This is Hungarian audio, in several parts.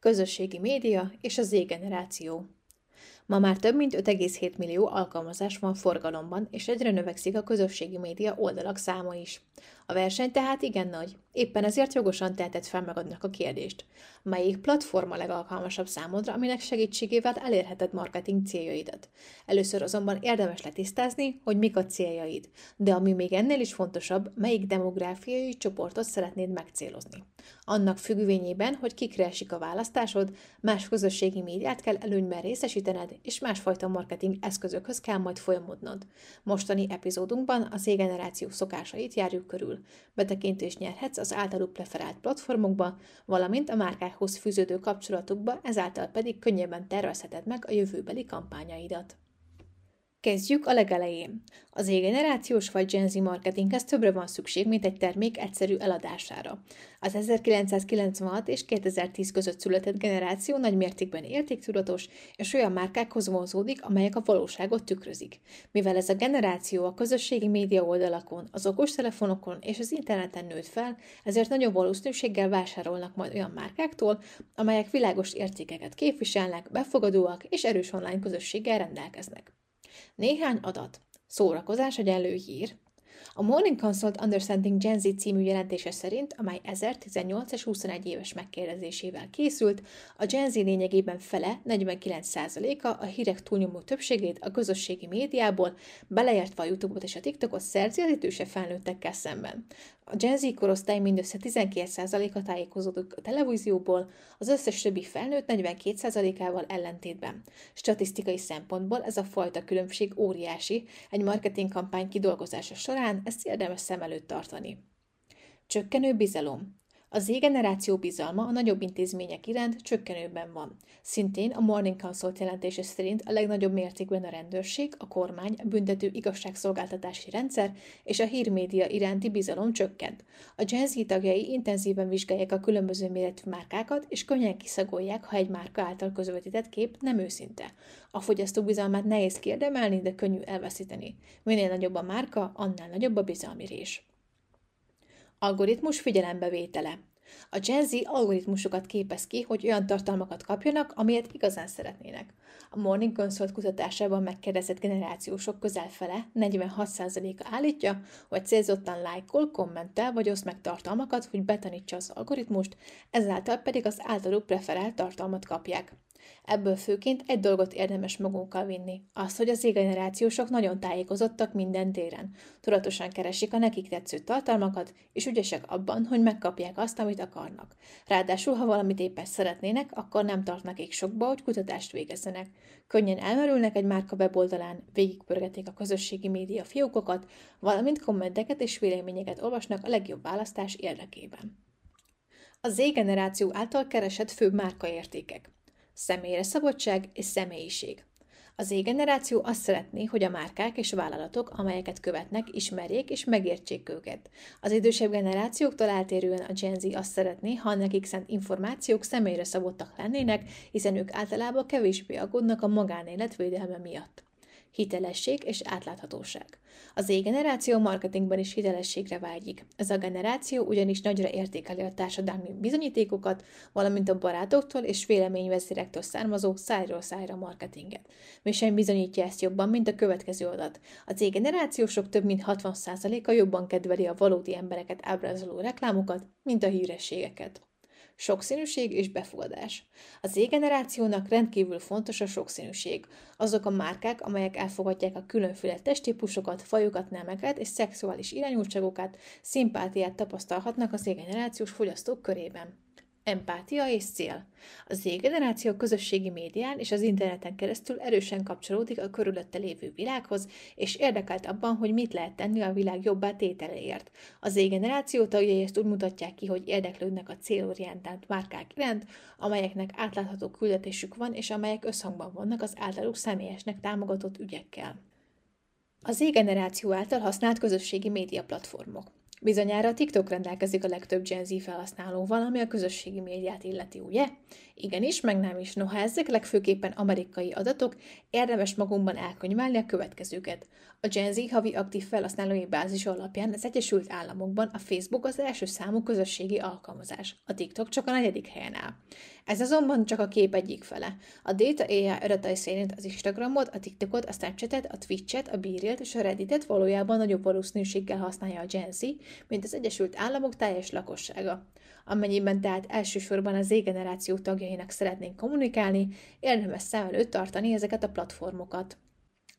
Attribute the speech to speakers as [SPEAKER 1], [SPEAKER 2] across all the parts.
[SPEAKER 1] Közösségi média és a Z-generáció. Ma már több mint 5,7 millió alkalmazás van forgalomban, és egyre növekszik a közösségi média oldalak száma is. A verseny tehát igen nagy. Éppen ezért jogosan tehetett fel magadnak a kérdést. Melyik platform a legalkalmasabb számodra, aminek segítségével elérheted marketing céljaidat? Először azonban érdemes letisztázni, hogy mik a céljaid, de ami még ennél is fontosabb, melyik demográfiai csoportot szeretnéd megcélozni. Annak függvényében, hogy kikre esik a választásod, más közösségi médiát kell előnyben részesítened, és másfajta marketing eszközökhöz kell majd folyamodnod. Mostani epizódunkban az generáció szokásait járjuk körül. Betekintést nyerhetsz az általuk preferált platformokba, valamint a márkákhoz fűződő kapcsolatukba, ezáltal pedig könnyebben tervezheted meg a jövőbeli kampányaidat. Kezdjük a legelején. Az E-generációs vagy Gen Z marketinghez többre van szükség, mint egy termék egyszerű eladására. Az 1996 és 2010 között született generáció nagy mértékben értéktudatos, és olyan márkákhoz vonzódik, amelyek a valóságot tükrözik. Mivel ez a generáció a közösségi média oldalakon, az okostelefonokon és az interneten nőtt fel, ezért nagyobb valószínűséggel vásárolnak majd olyan márkáktól, amelyek világos értékeket képviselnek, befogadóak és erős online közösséggel rendelkeznek. Néhány adat. Szórakozás egyenlő hír. A Morning Consult Understanding Gen Z című jelentése szerint, amely 1018 és 21 éves megkérdezésével készült, a Gen Z lényegében fele, 49%-a a hírek túlnyomó többségét a közösségi médiából, beleértve a YouTube-ot és a TikTokot szerzi az idősebb felnőttekkel szemben. A Gen Z korosztály mindössze 12%-a tájékozódik a televízióból, az összes többi felnőtt 42%-ával ellentétben. Statisztikai szempontból ez a fajta különbség óriási, egy marketingkampány kidolgozása során ezt érdemes szem előtt tartani. Csökkenő bizalom. A Z-generáció bizalma a nagyobb intézmények iránt csökkenőben van. Szintén a Morning Consult jelentése szerint a legnagyobb mértékben a rendőrség, a kormány, a büntető igazságszolgáltatási rendszer és a hírmédia iránti bizalom csökkent. A Gen Z tagjai intenzíven vizsgálják a különböző méretű márkákat, és könnyen kiszagolják, ha egy márka által közvetített kép nem őszinte. A fogyasztó bizalmát nehéz kérdemelni, de könnyű elveszíteni. Minél nagyobb a márka, annál nagyobb a bizalmi rés. Algoritmus figyelembevétele. A Gen Z algoritmusokat képez ki, hogy olyan tartalmakat kapjanak, amilyet igazán szeretnének. A Morning Consult kutatásában megkérdezett generációsok közel fele, 46%-a állítja, hogy célzottan lájkol, kommentel vagy oszt meg tartalmakat, hogy betanítsa az algoritmust, ezáltal pedig az általuk preferált tartalmat kapják. Ebből főként egy dolgot érdemes magunkkal vinni, azt, hogy az generációsok nagyon tájékozottak minden téren. Tudatosan keresik a nekik tetsző tartalmakat, és ügyesek abban, hogy megkapják azt, amit akarnak. Ráadásul, ha valamit éppen szeretnének, akkor nem tart nekik sokba, hogy kutatást végezzenek. Könnyen elmerülnek egy márka weboldalán, végigpörgetik a közösségi média fiókokat, valamint kommenteket és véleményeket olvasnak a legjobb választás érdekében. A Z-generáció által keresett fő márkaértékek személyre szabadság és személyiség. Az E-generáció azt szeretné, hogy a márkák és vállalatok, amelyeket követnek, ismerjék és megértsék őket. Az idősebb generációktól eltérően a Gen Z azt szeretné, ha nekik szent információk személyre szabottak lennének, hiszen ők általában kevésbé aggódnak a magánélet védelme miatt. Hitelesség és átláthatóság. Az E-generáció marketingben is hitelességre vágyik. Ez a generáció ugyanis nagyra értékeli a társadalmi bizonyítékokat, valamint a barátoktól és véleményvezérektől származó szájról szájra marketinget. Mi sem bizonyítja ezt jobban, mint a következő adat. Az E-generációsok több mint 60%-a jobban kedveli a valódi embereket ábrázoló reklámokat, mint a hírességeket. Sokszínűség és befogadás. Az Z-generációnak rendkívül fontos a sokszínűség. Azok a márkák, amelyek elfogadják a különféle testtípusokat, fajokat, nemeket és szexuális irányultságokat, szimpátiát tapasztalhatnak az Z-generációs fogyasztók körében. Empátia és cél. A Z-generáció közösségi médián és az interneten keresztül erősen kapcsolódik a körülötte lévő világhoz, és érdekelt abban, hogy mit lehet tenni a világ jobbá tételeért. A Z-generáció tagjai ezt úgy mutatják ki, hogy érdeklődnek a célorientált márkák iránt, amelyeknek átlátható küldetésük van, és amelyek összhangban vannak az általuk személyesnek támogatott ügyekkel. Az Z-generáció által használt közösségi média platformok. Bizonyára TikTok rendelkezik a legtöbb Gen Z felhasználóval, ami a közösségi médiát illeti, ugye? Igenis, meg nem is. Noha ezek legfőképpen amerikai adatok, érdemes magunkban elkönyvelni a következőket. A Gen Z havi aktív felhasználói bázis alapján az Egyesült Államokban a Facebook az első számú közösségi alkalmazás, a TikTok csak a negyedik helyen áll. Ez azonban csak a kép egyik fele. A Data AI adatai szerint az Instagramot, a TikTokot, a Snapchatet, a Twitchet, a Beerilt és a Redditet valójában nagyobb valószínűséggel használja a Gen Z, mint az Egyesült Államok teljes lakossága. Amennyiben tehát elsősorban a Z-generáció tagjainak szeretnénk kommunikálni, érdemes szem előtt tartani ezeket a platformokat.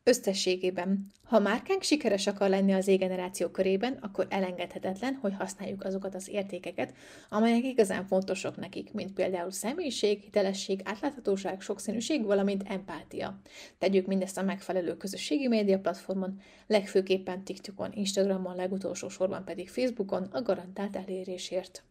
[SPEAKER 1] Összességében, ha márkánk sikeres akar lenni az égeneráció körében, akkor elengedhetetlen, hogy használjuk azokat az értékeket, amelyek igazán fontosak nekik, mint például személyiség, hitelesség, átláthatóság, sokszínűség, valamint empátia. Tegyük mindezt a megfelelő közösségi média platformon, legfőképpen TikTokon, Instagramon, legutolsó sorban pedig Facebookon a garantált elérésért.